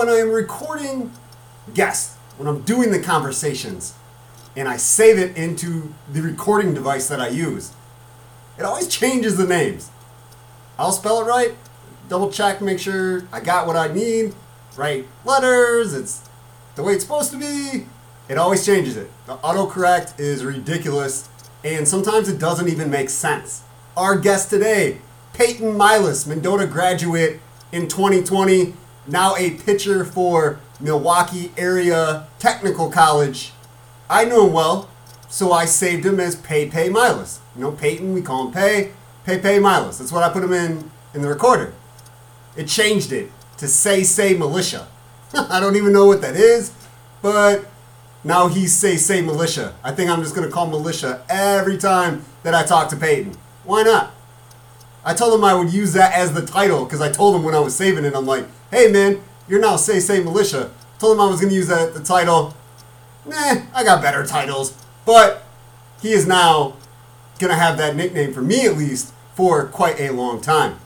when I'm recording guests, when I'm doing the conversations, and I save it into the recording device that I use, it always changes the names. I'll spell it right, double check, make sure I got what I need, right letters, it's the way it's supposed to be. It always changes it. The autocorrect is ridiculous, and sometimes it doesn't even make sense. Our guest today, Peyton Milas, Mendota graduate in 2020, now a pitcher for Milwaukee Area Technical College. I knew him well, so I saved him as Pay Pay Milas. You know, Peyton, we call him Pay. Pay Pay Milas. That's what I put him in in the recorder. It changed it to Say Say Militia. I don't even know what that is, but now he's Say Say Militia. I think I'm just going to call Militia every time that I talk to Peyton. Why not? I told him I would use that as the title because I told him when I was saving it, I'm like, hey man, you're now Say Say Militia. Told him I was going to use that the title. Nah, I got better titles. But he is now going to have that nickname for me at least for quite a long time.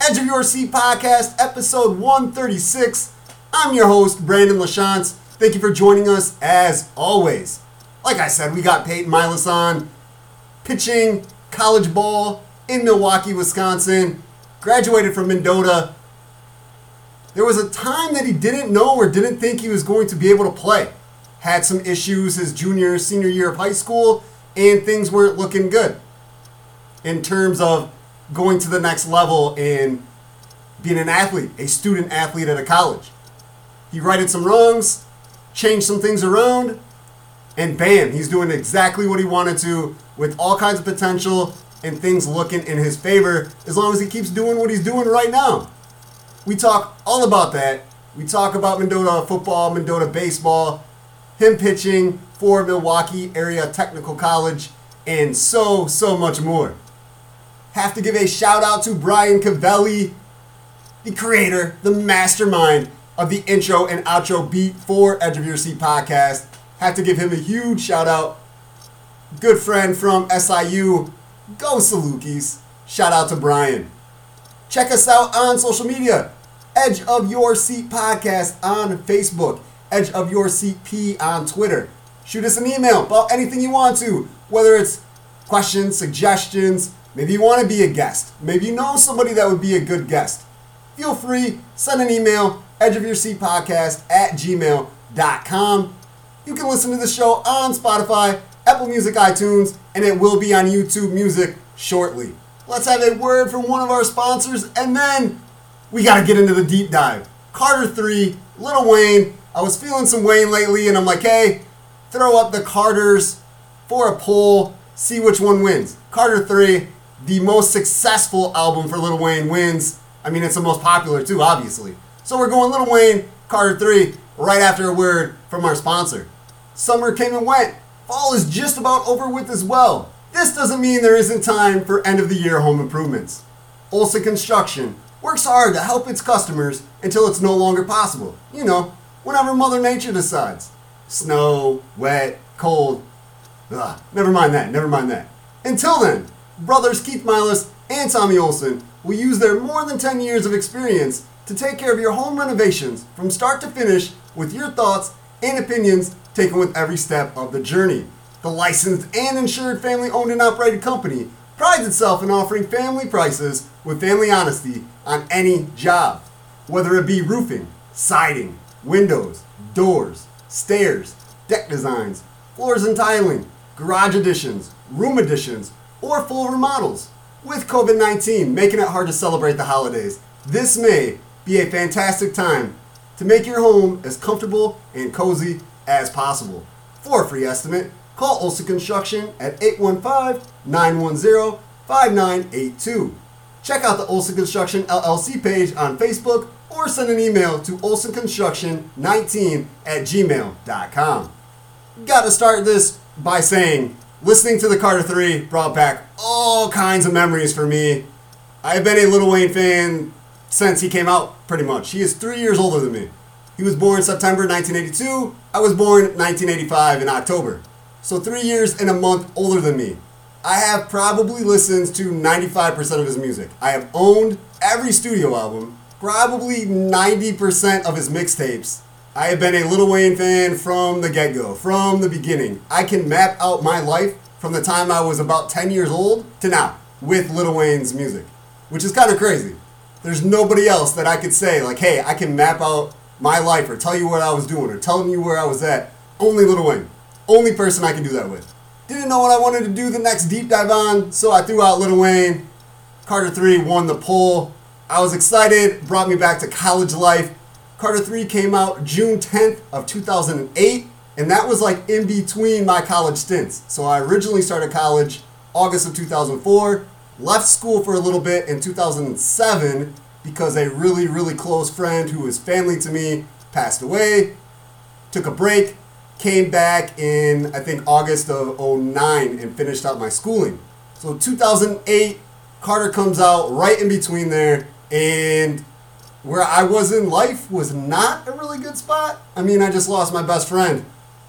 Edge of Your Seat Podcast, episode 136. I'm your host, Brandon LaChance. Thank you for joining us as always. Like I said, we got Peyton Milas on, pitching college ball in Milwaukee, Wisconsin, graduated from Mendota. There was a time that he didn't know or didn't think he was going to be able to play. Had some issues his junior, senior year of high school, and things weren't looking good in terms of going to the next level and being an athlete, a student athlete at a college. He righted some wrongs, changed some things around, and bam, he's doing exactly what he wanted to with all kinds of potential and things looking in his favor as long as he keeps doing what he's doing right now. We talk all about that. We talk about Mendota football, Mendota baseball, him pitching for Milwaukee Area Technical College, and so, so much more. Have to give a shout out to Brian Cavelli, the creator, the mastermind of the intro and outro beat for Edge of Your Seat podcast. Have to give him a huge shout out. Good friend from SIU, Go Salukis. Shout out to Brian. Check us out on social media. Edge of Your Seat Podcast on Facebook. Edge of Your Seat P on Twitter. Shoot us an email about anything you want to, whether it's questions, suggestions, maybe you want to be a guest, maybe you know somebody that would be a good guest. Feel free, send an email, Edge of Your Seat Podcast at gmail.com. You can listen to the show on Spotify, Apple Music, iTunes, and it will be on YouTube Music shortly. Let's have a word from one of our sponsors, and then we got to get into the deep dive. Carter 3, Little Wayne. I was feeling some Wayne lately, and I'm like, hey, throw up the Carters for a poll, see which one wins. Carter 3, the most successful album for Little Wayne wins. I mean, it's the most popular too, obviously. So we're going Little Wayne, Carter 3, right after a word from our sponsor. Summer came and went. Fall is just about over with as well. This doesn't mean there isn't time for end of the year home improvements. Olson Construction works hard to help its customers until it's no longer possible. You know, whenever Mother Nature decides. Snow, wet, cold. Ugh, never mind that, never mind that. Until then, brothers Keith Milas and Tommy Olson will use their more than 10 years of experience to take care of your home renovations from start to finish with your thoughts and opinions taken with every step of the journey. The licensed and insured family owned and operated company prides itself in offering family prices with family honesty on any job, whether it be roofing, siding, windows, doors, stairs, deck designs, floors and tiling, garage additions, room additions, or full remodels. With COVID 19 making it hard to celebrate the holidays, this may be a fantastic time to make your home as comfortable and cozy as possible. For a free estimate, call Olson Construction at 815 910 5982. Check out the Olson Construction LLC page on Facebook or send an email to olsonconstruction19 at gmail.com. Gotta start this by saying, listening to the Carter 3 brought back all kinds of memories for me. I've been a Little Wayne fan since he came out, pretty much. He is three years older than me. He was born September 1982. I was born 1985 in October. So three years and a month older than me. I have probably listened to 95% of his music. I have owned every studio album. Probably 90% of his mixtapes, I have been a Lil Wayne fan from the get go, from the beginning. I can map out my life from the time I was about 10 years old to now with Lil Wayne's music, which is kind of crazy. There's nobody else that I could say, like, hey, I can map out my life or tell you what I was doing or telling you where I was at. Only Lil Wayne. Only person I can do that with. Didn't know what I wanted to do the next deep dive on, so I threw out Little Wayne. Carter 3 won the poll. I was excited, brought me back to college life. Carter 3 came out June 10th of 2008, and that was like in between my college stints. So I originally started college August of 2004, left school for a little bit in 2007 because a really, really close friend who was family to me passed away, took a break, came back in, I think, August of 09 and finished out my schooling. So 2008, Carter comes out right in between there, and where I was in life was not a really good spot. I mean, I just lost my best friend.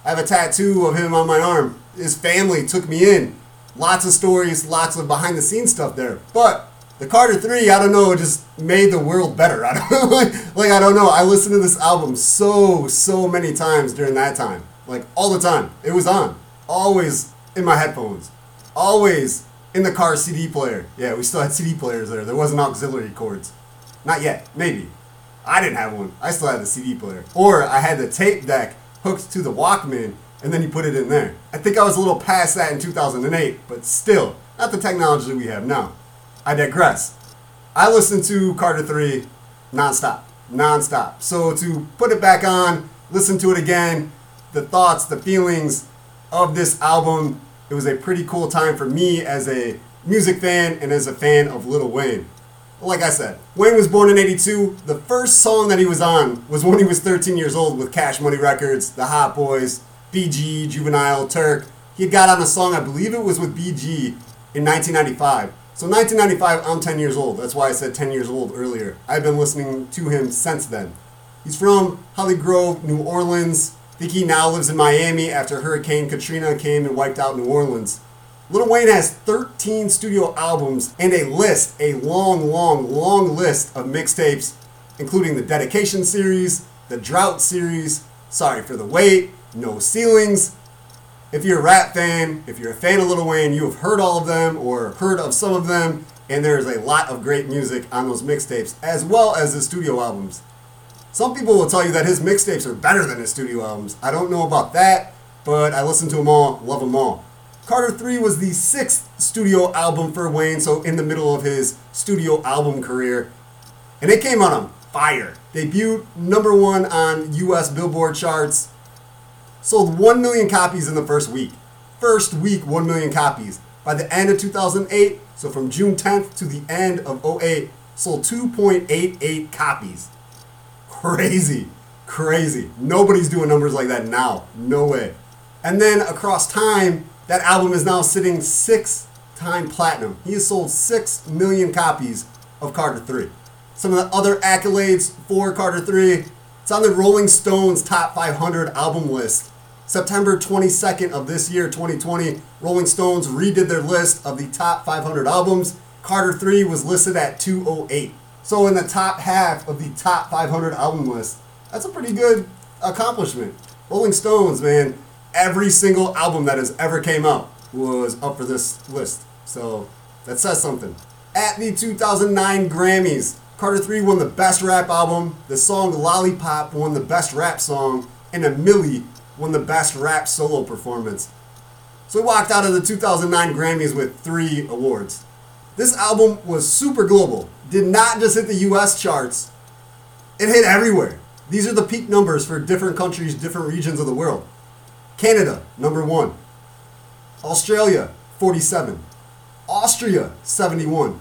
I have a tattoo of him on my arm. His family took me in. Lots of stories, lots of behind the scenes stuff there. But the Carter 3, I don't know, just made the world better. I don't like, like I don't know. I listened to this album so so many times during that time. Like all the time. It was on. Always in my headphones. Always in the car CD player. Yeah, we still had CD players there. There wasn't auxiliary cords. Not yet. Maybe. I didn't have one. I still had the CD player. Or I had the tape deck hooked to the Walkman and then you put it in there. I think I was a little past that in 2008, but still, not the technology we have now. I digress. I listened to Carter 3 nonstop. Nonstop. So to put it back on, listen to it again, the thoughts, the feelings of this album, it was a pretty cool time for me as a music fan and as a fan of Lil Wayne. Like I said, Wayne was born in 82. The first song that he was on was when he was 13 years old with Cash Money Records, The Hot Boys, BG, Juvenile, Turk. He got on a song, I believe it was with BG, in 1995. So 1995, I'm 10 years old. That's why I said 10 years old earlier. I've been listening to him since then. He's from Holly Grove, New Orleans. He now lives in Miami after Hurricane Katrina came and wiped out New Orleans. Lil Wayne has 13 studio albums and a list, a long, long, long list of mixtapes, including the Dedication series, the Drought series, Sorry for the Wait, No Ceilings. If you're a rap fan, if you're a fan of Lil Wayne, you have heard all of them or heard of some of them, and there's a lot of great music on those mixtapes, as well as the studio albums. Some people will tell you that his mixtapes are better than his studio albums. I don't know about that, but I listen to them all, love them all. Carter 3 was the sixth studio album for Wayne, so in the middle of his studio album career. And it came out on fire. Debuted number one on US Billboard charts. Sold 1 million copies in the first week. First week, 1 million copies. By the end of 2008, so from June 10th to the end of 08, sold 2.88 copies. Crazy. Crazy. Nobody's doing numbers like that now. No way. And then across time, that album is now sitting six time platinum. He has sold six million copies of Carter 3. Some of the other accolades for Carter 3, it's on the Rolling Stones Top 500 album list. September 22nd of this year, 2020, Rolling Stones redid their list of the top 500 albums. Carter 3 was listed at 208. So in the top half of the top 500 album list, that's a pretty good accomplishment. Rolling Stones, man, every single album that has ever came out was up for this list. So that says something. At the 2009 Grammys, Carter 3 won the Best Rap Album, the song Lollipop won the Best Rap Song, and A Milli won the Best Rap Solo Performance. So he walked out of the 2009 Grammys with three awards. This album was super global, did not just hit the US charts, it hit everywhere. These are the peak numbers for different countries, different regions of the world. Canada, number one. Australia, 47. Austria, 71.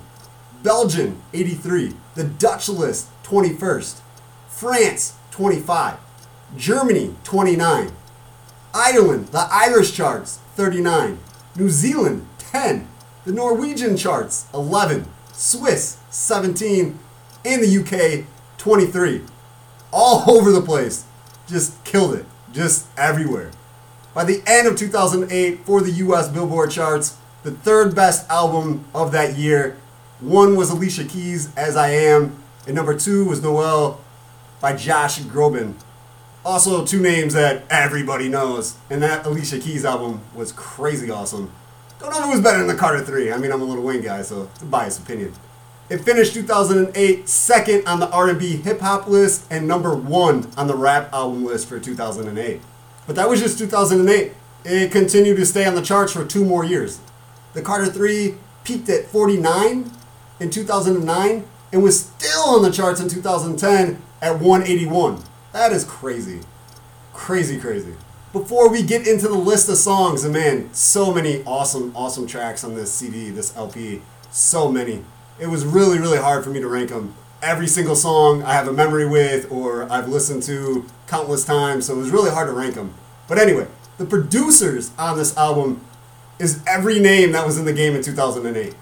Belgium, 83. The Dutch list, 21st. France, 25. Germany, 29. Ireland, the Irish charts, 39. New Zealand, 10. The Norwegian charts, 11. Swiss, 17. And the UK, 23. All over the place. Just killed it. Just everywhere. By the end of 2008, for the US Billboard charts, the third best album of that year. One was Alicia Keys' As I Am. And number two was Noel by Josh Groban. Also, two names that everybody knows. And that Alicia Keys album was crazy awesome. Don't know was better than the Carter 3. I mean, I'm a little Wayne guy, so it's a biased opinion. It finished 2008 second on the R&B hip hop list and number one on the rap album list for 2008. But that was just 2008. It continued to stay on the charts for two more years. The Carter 3 peaked at 49 in 2009 and was still on the charts in 2010 at 181. That is crazy. Crazy, crazy. Before we get into the list of songs, and man, so many awesome, awesome tracks on this CD, this LP. So many. It was really, really hard for me to rank them. Every single song I have a memory with or I've listened to countless times, so it was really hard to rank them. But anyway, the producers on this album is every name that was in the game in 2008.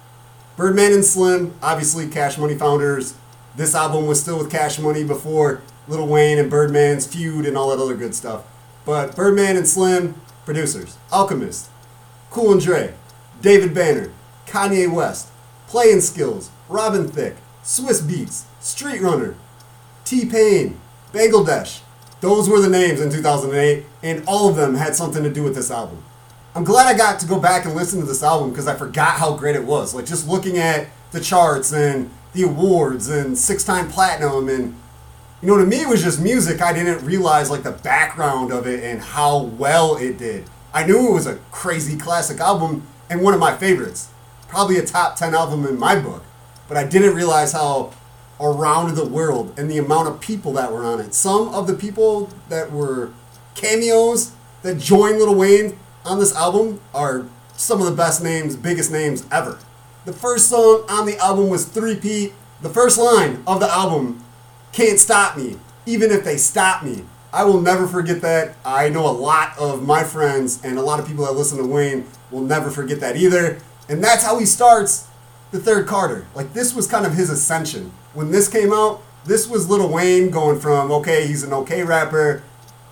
Birdman and Slim, obviously Cash Money founders. This album was still with Cash Money before Lil Wayne and Birdman's feud and all that other good stuff. But Birdman and Slim, producers. Alchemist, Cool and Dre, David Banner, Kanye West, Play-N-Skillz, Robin Thicke, Swizz Beatz, Street Runner, T Pain, Bangladesh. Those were the names in 2008, and all of them had something to do with this album. I'm glad I got to go back and listen to this album because I forgot how great it was. Like just looking at the charts and the awards and six time platinum and you know to me it was just music. I didn't realize like the background of it and how well it did. I knew it was a crazy classic album and one of my favorites. Probably a top 10 album in my book. But I didn't realize how around the world and the amount of people that were on it. Some of the people that were cameos that joined Lil Wayne on this album are some of the best names, biggest names ever. The first song on the album was Three Peat. The first line of the album, Can't Stop Me, even if they stop me. I will never forget that. I know a lot of my friends and a lot of people that listen to Wayne will never forget that either. And that's how he starts the third Carter. Like this was kind of his ascension. When this came out, this was Lil Wayne going from okay, he's an okay rapper.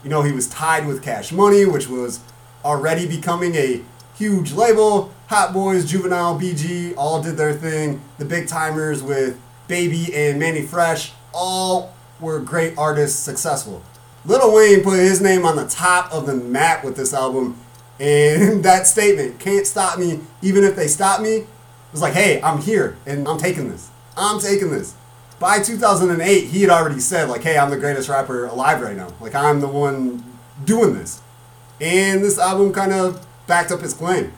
You know, he was tied with Cash Money, which was already becoming a huge label. Hot Boys, Juvenile, BG all did their thing. The Big Tymers with Baby and Mannie Fresh all were great artists, successful. Lil Wayne put his name on the top of the map with this album, and that statement, can't stop me, even if they stop me, was like, hey, I'm here, and I'm taking this. I'm taking this. By 2008, he had already said, like, hey, I'm the greatest rapper alive right now. Like, I'm the one doing this. And this album kind of backed up his claim.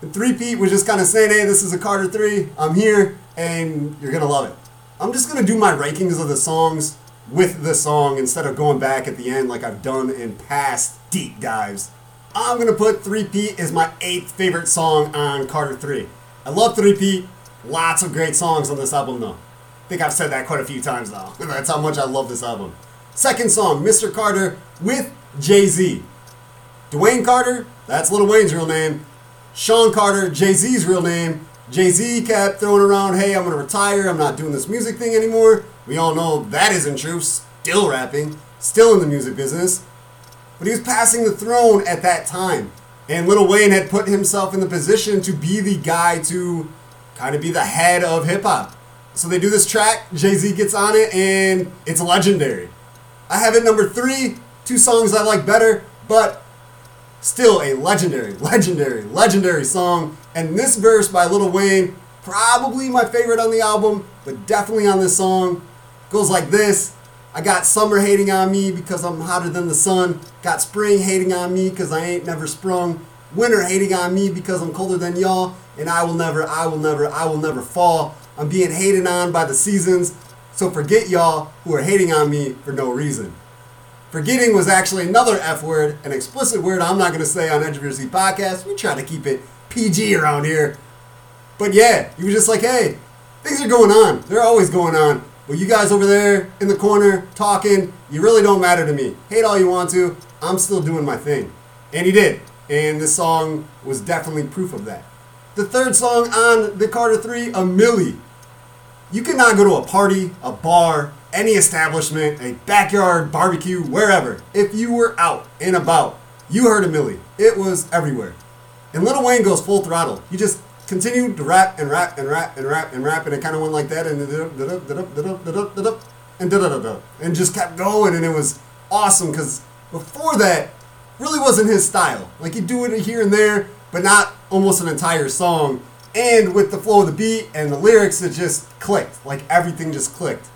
And 3 Peat was just kind of saying, hey, this is a Carter 3, I'm here, and you're gonna love it. I'm just gonna do my rankings of the songs with the song instead of going back at the end like I've done in past deep dives. I'm gonna put 3P as my eighth favorite song on Carter 3. I love 3P, lots of great songs on this album though. I think I've said that quite a few times now. That's how much I love this album. Second song, Mr. Carter with Jay Z. Dwayne Carter, that's Lil Wayne's real name. Sean Carter, Jay Z's real name. Jay Z kept throwing around, hey, I'm gonna retire, I'm not doing this music thing anymore. We all know that isn't true. Still rapping, still in the music business. But he was passing the throne at that time. And Lil Wayne had put himself in the position to be the guy to kind of be the head of hip hop. So they do this track, Jay Z gets on it, and it's legendary. I have it number three, two songs I like better, but still a legendary, legendary, legendary song. And this verse by Lil Wayne, probably my favorite on the album, but definitely on this song, goes like this. I got summer hating on me because I'm hotter than the sun. Got spring hating on me because I ain't never sprung. Winter hating on me because I'm colder than y'all. And I will never, I will never, I will never fall. I'm being hated on by the seasons. So forget y'all who are hating on me for no reason. Forgetting was actually another F word, an explicit word I'm not going to say on Edge of Your Seat podcast. We try to keep it PG around here. But yeah, he was just like, hey, things are going on. They're always going on. Well, you guys over there in the corner talking, you really don't matter to me. Hate all you want to. I'm still doing my thing. And he did. And this song was definitely proof of that. The third song on the Carter 3, A Milli. You cannot go to a party, a bar, any establishment, a backyard barbecue, wherever. If you were out and about, you heard a Milli. It was everywhere. And Lil Wayne goes full throttle. He just continued to rap and rap and rap and rap and rap, and it kind of went like that, and and and just kept going, and it was awesome because before that really wasn't his style. Like he'd do it here and there, but not almost an entire song. And with the flow of the beat and the lyrics, it just clicked. Like everything just clicked.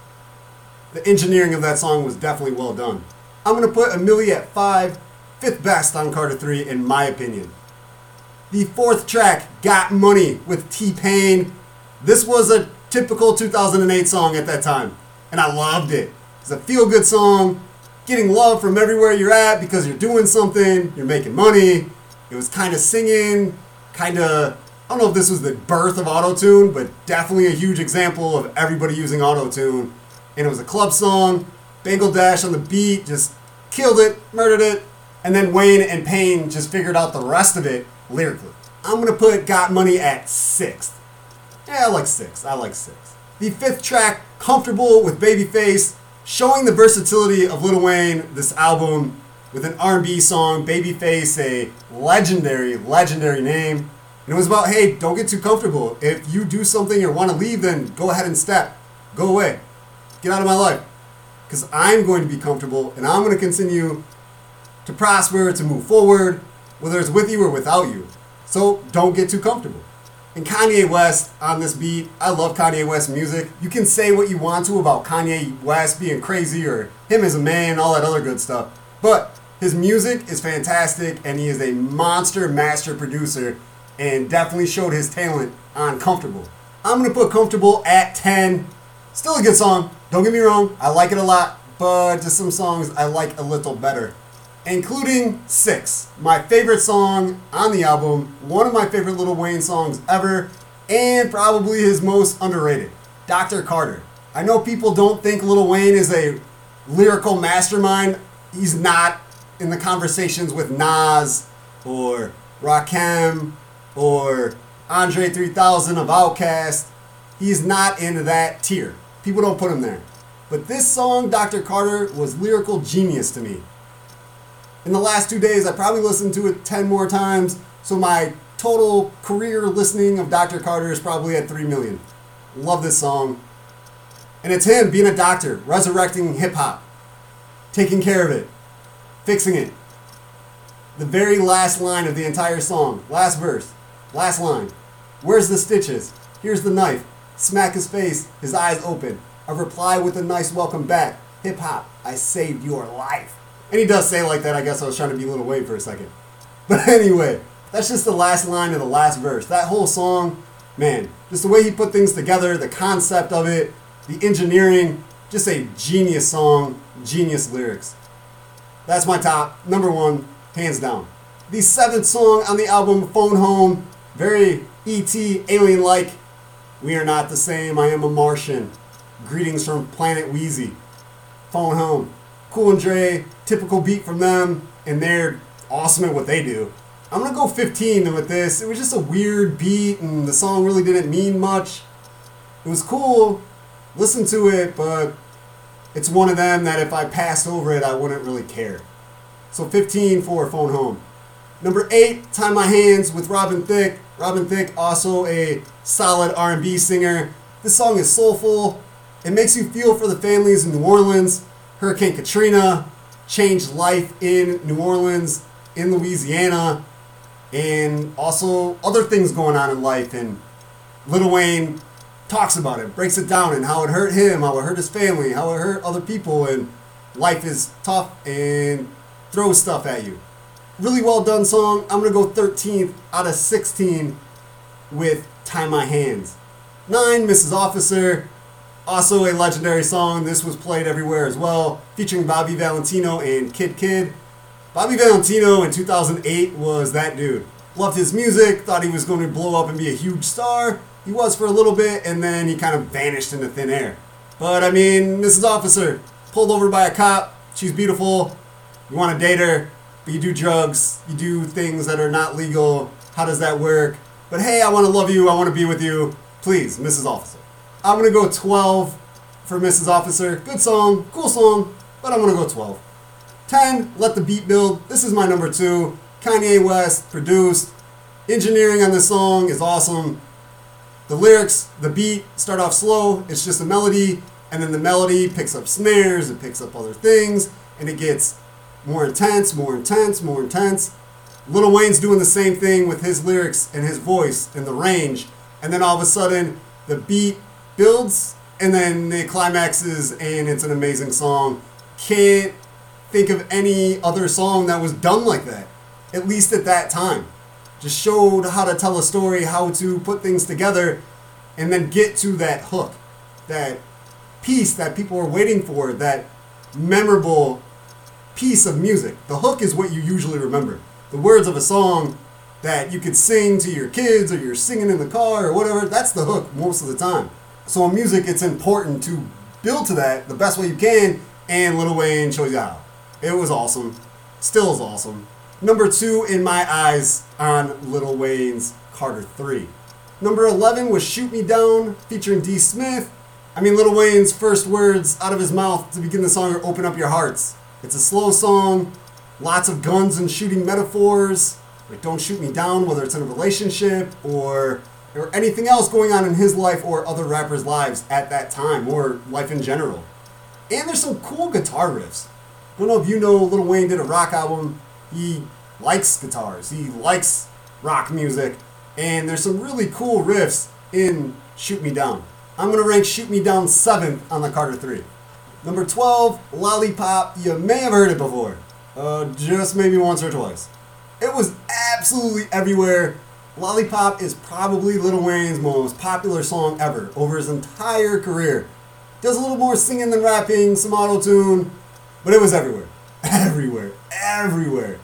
The engineering of that song was definitely well done. I'm gonna put A Milli at five, fifth best on Carter 3 in my opinion. The fourth track, Got Money with T Pain. This was a typical 2008 song at that time, and I loved it. It's a feel good song, getting love from everywhere you're at because you're doing something, you're making money. It was kind of singing, kind of, I don't know if this was the birth of autotune, but definitely a huge example of everybody using autotune. And it was a club song, Bangladesh on the beat, just killed it, murdered it. And then Wayne and Pain just figured out the rest of it lyrically. I'm gonna put Got Money at sixth. Yeah, I like six. I like six. The fifth track, Comfortable with Babyface, showing the versatility of Lil Wayne. This album with an R&B song, Babyface, a legendary, legendary name. And it was about, hey, don't get too comfortable. If you do something or want to leave, then go ahead and step. Go away. Get out of my life. Because I'm going to be comfortable and I'm going to continue to prosper, to move forward, whether it's with you or without you. So don't get too comfortable. And Kanye West on this beat, I love Kanye West music. You can say what you want to about Kanye West being crazy or him as a man, all that other good stuff. But his music is fantastic and he is a monster master producer and definitely showed his talent on Comfortable. I'm gonna put Comfortable at 10. Still a good song, don't get me wrong, I like it a lot, but just some songs I like a little better including Six, my favorite song on the album, one of my favorite Little Wayne songs ever, and probably his most underrated, Dr. Carter. I know people don't think Little Wayne is a lyrical mastermind. He's not in the conversations with Nas or Rakim or Andre 3000 of Outkast. He's not in that tier. People don't put him there. But this song, Dr. Carter, was lyrical genius to me in the last two days, I probably listened to it 10 more times. So my total career listening of Dr. Carter is probably at 3 million. Love this song. And it's him being a doctor, resurrecting hip hop, taking care of it, fixing it. The very last line of the entire song, last verse, last line. Where's the stitches? Here's the knife. Smack his face, his eyes open. A reply with a nice welcome back. Hip hop, I saved your life. And he does say like that. I guess I was trying to be a little Wayne for a second. But anyway, that's just the last line of the last verse. That whole song, man, just the way he put things together, the concept of it, the engineering, just a genius song, genius lyrics. That's my top, number one, hands down. The seventh song on the album, Phone Home, very E.T. alien like. We are not the same, I am a Martian. Greetings from Planet Weezy. Phone Home. Cool and Dre, typical beat from them, and they're awesome at what they do. I'm gonna go 15 with this. It was just a weird beat, and the song really didn't mean much. It was cool, listen to it, but it's one of them that if I passed over it, I wouldn't really care. So 15 for Phone Home. Number eight, Tie My Hands with Robin Thicke. Robin Thicke, also a solid R&B singer. This song is soulful. It makes you feel for the families in New Orleans. Hurricane Katrina changed life in New Orleans, in Louisiana, and also other things going on in life. And Little Wayne talks about it, breaks it down, and how it hurt him, how it hurt his family, how it hurt other people, and life is tough and throws stuff at you. Really well done song. I'm gonna go 13th out of 16 with Tie My Hands. Nine, Mrs. Officer. Also a legendary song. This was played everywhere as well, featuring Bobby Valentino and Kidd Kidd. Bobby Valentino in 2008 was that dude. Loved his music, thought he was going to blow up and be a huge star. He was for a little bit, and then he kind of vanished into thin air. But I mean, Mrs. Officer, pulled over by a cop. She's beautiful. You want to date her, but you do drugs. You do things that are not legal. How does that work? But hey, I want to love you. I want to be with you. Please, Mrs. Officer. I'm gonna go 12 for Mrs. Officer. Good song, cool song, but I'm gonna go 12. 10, Let the Beat Build. This is my number two. Kanye West produced. Engineering on this song is awesome. The lyrics, the beat start off slow, it's just a melody, and then the melody picks up snares, it picks up other things, and it gets more intense, more intense, more intense. Lil Wayne's doing the same thing with his lyrics and his voice and the range, and then all of a sudden the beat builds and then it climaxes and it's an amazing song. Can't think of any other song that was done like that, at least at that time. Just showed how to tell a story, how to put things together, and then get to that hook, that piece that people were waiting for, that memorable piece of music. The hook is what you usually remember. The words of a song that you could sing to your kids or you're singing in the car or whatever, that's the hook most of the time. So in music, it's important to build to that the best way you can, and Lil Wayne shows you how. It was awesome. Still is awesome. Number two in my eyes on Lil Wayne's Carter 3. Number 11 was Shoot Me Down featuring D. Smith. I mean, Lil Wayne's first words out of his mouth to begin the song are Open Up Your Hearts. It's a slow song, lots of guns and shooting metaphors. Like, don't shoot me down, whether it's in a relationship or or anything else going on in his life or other rappers' lives at that time or life in general. And there's some cool guitar riffs. I don't know if you know Lil Wayne did a rock album. He likes guitars. He likes rock music. And there's some really cool riffs in Shoot Me Down. I'm to rank Shoot Me Down 7th on the Carter 3. Number 12, Lollipop. You may have heard it before. Uh, just maybe once or twice. It was absolutely everywhere. Lollipop is probably Lil Wayne's most popular song ever over his entire career. Does a little more singing than rapping, some auto tune, but it was everywhere. Everywhere. Everywhere.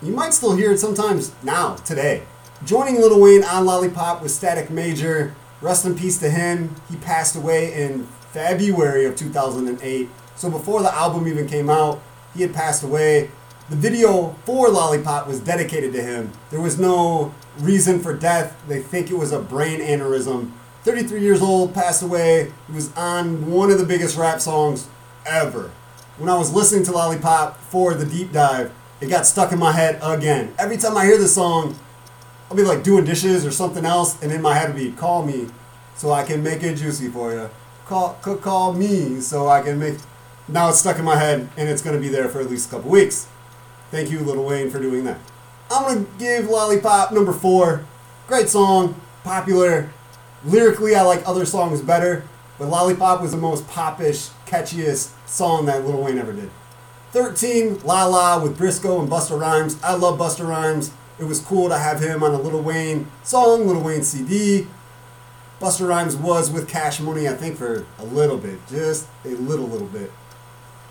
You might still hear it sometimes now, today. Joining Lil Wayne on Lollipop was Static Major. Rest in peace to him. He passed away in February of 2008. So before the album even came out, he had passed away. The video for Lollipop was dedicated to him. There was no reason for death. They think it was a brain aneurysm. 33 years old, passed away. He was on one of the biggest rap songs ever. When I was listening to Lollipop for the deep dive, it got stuck in my head again. Every time I hear this song, I'll be like doing dishes or something else, and in my head will be, call me so I can make it juicy for you. Call, call me so I can make. Now it's stuck in my head, and it's going to be there for at least a couple weeks. Thank you, Lil Wayne, for doing that. I'm gonna give Lollipop number four. Great song, popular. Lyrically, I like other songs better, but Lollipop was the most popish, catchiest song that Lil Wayne ever did. 13, La La with Briscoe and Busta Rhymes. I love Busta Rhymes. It was cool to have him on a Lil Wayne song, Lil Wayne CD. Busta Rhymes was with Cash Money, I think, for a little bit, just a little, little bit.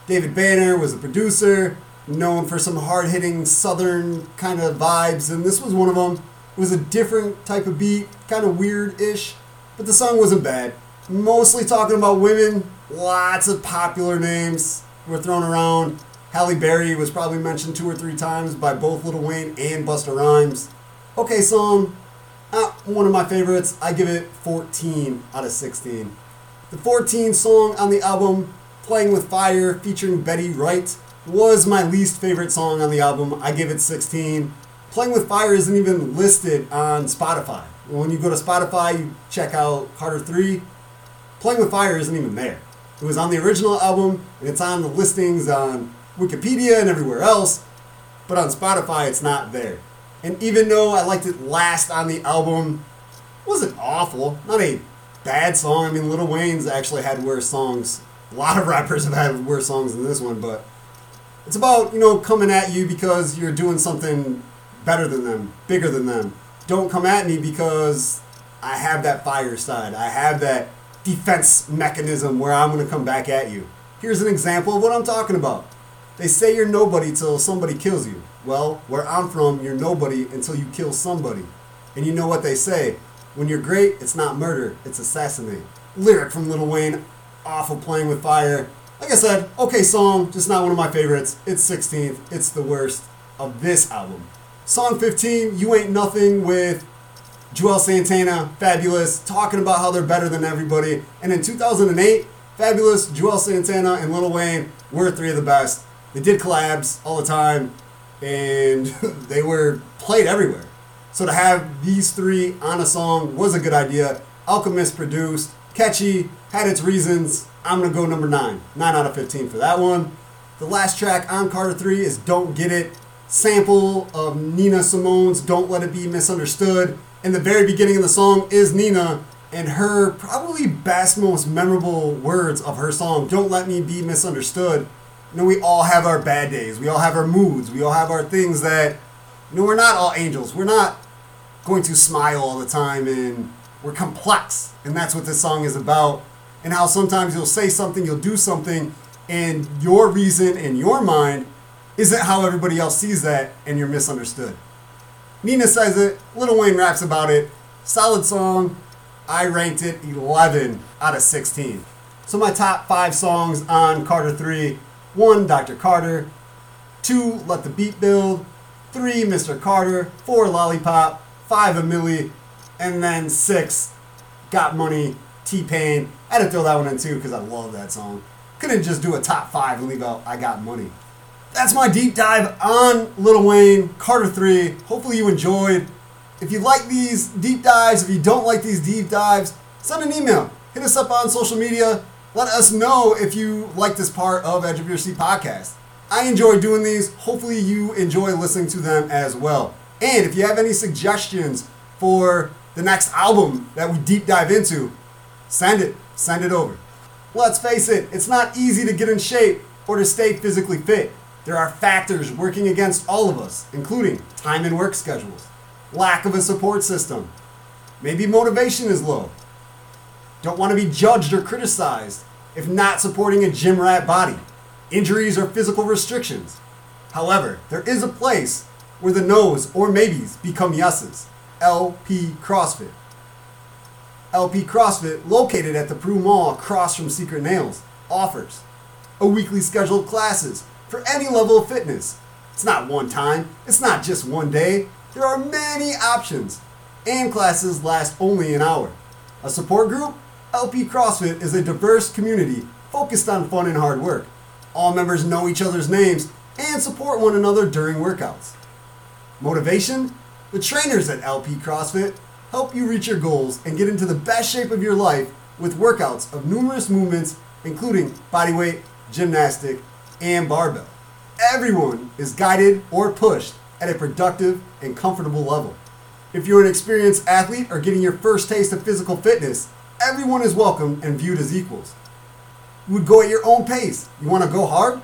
David Banner was a producer known for some hard hitting southern kind of vibes, and this was one of them. It was a different type of beat, kind of weird ish, but the song wasn't bad. Mostly talking about women, lots of popular names were thrown around. Halle Berry was probably mentioned two or three times by both Lil Wayne and Busta Rhymes. Okay, song, uh, one of my favorites. I give it 14 out of 16. The 14 song on the album, Playing with Fire, featuring Betty Wright was my least favorite song on the album. I give it 16. Playing with Fire isn't even listed on Spotify. When you go to Spotify, you check out Carter 3. Playing with Fire isn't even there. It was on the original album, and it's on the listings on Wikipedia and everywhere else, but on Spotify, it's not there. And even though I liked it last on the album, it wasn't awful. Not a bad song. I mean, Lil Wayne's actually had worse songs. A lot of rappers have had worse songs than this one, but it's about, you know, coming at you because you're doing something better than them, bigger than them. Don't come at me because I have that fire side. I have that defense mechanism where I'm going to come back at you. Here's an example of what I'm talking about. They say you're nobody till somebody kills you. Well, where I'm from, you're nobody until you kill somebody. And you know what they say when you're great, it's not murder, it's assassinate. Lyric from Lil Wayne, awful playing with fire. Like I said, okay song, just not one of my favorites. It's 16th. It's the worst of this album. Song 15, You Ain't Nothing with Juelz Santana, Fabolous, talking about how they're better than everybody. And in 2008, Fabolous, Juelz Santana, and Lil Wayne were three of the best. They did collabs all the time, and they were played everywhere. So to have these three on a song was a good idea. Alchemist produced, catchy, had its reasons. I'm gonna go number nine. Nine out of 15 for that one. The last track on Carter 3 is Don't Get It, sample of Nina Simone's Don't Let It Be Misunderstood. In the very beginning of the song is Nina and her probably best, most memorable words of her song, Don't Let Me Be Misunderstood. You know, we all have our bad days. We all have our moods. We all have our things that, you know, we're not all angels. We're not going to smile all the time and we're complex. And that's what this song is about. And how sometimes you'll say something, you'll do something, and your reason in your mind isn't how everybody else sees that, and you're misunderstood. Nina says it, Lil Wayne raps about it. Solid song. I ranked it 11 out of 16. So my top five songs on Carter 3 1. Dr. Carter. 2. Let the Beat Build. 3. Mr. Carter. 4. Lollipop. 5. A Milli. And then 6. Got Money. T Pain. I had to throw that one in too because I love that song. Couldn't just do a top five and leave out I Got Money. That's my deep dive on Lil Wayne, Carter 3. Hopefully you enjoyed. If you like these deep dives, if you don't like these deep dives, send an email. Hit us up on social media. Let us know if you like this part of Edge of Your Seat podcast. I enjoy doing these. Hopefully you enjoy listening to them as well. And if you have any suggestions for the next album that we deep dive into, send it. Send it over. Let's face it, it's not easy to get in shape or to stay physically fit. There are factors working against all of us, including time and work schedules, lack of a support system, maybe motivation is low, don't want to be judged or criticized if not supporting a gym rat body, injuries or physical restrictions. However, there is a place where the no's or maybes become yeses. LP CrossFit. LP CrossFit, located at the Peru Mall across from Secret Nails, offers a weekly scheduled classes for any level of fitness. It's not one time, it's not just one day. There are many options, and classes last only an hour. A support group? LP CrossFit is a diverse community focused on fun and hard work. All members know each other's names and support one another during workouts. Motivation? The trainers at LP CrossFit help you reach your goals and get into the best shape of your life with workouts of numerous movements, including bodyweight, gymnastic, and barbell. Everyone is guided or pushed at a productive and comfortable level. If you're an experienced athlete or getting your first taste of physical fitness, everyone is welcome and viewed as equals. You would go at your own pace. You want to go hard?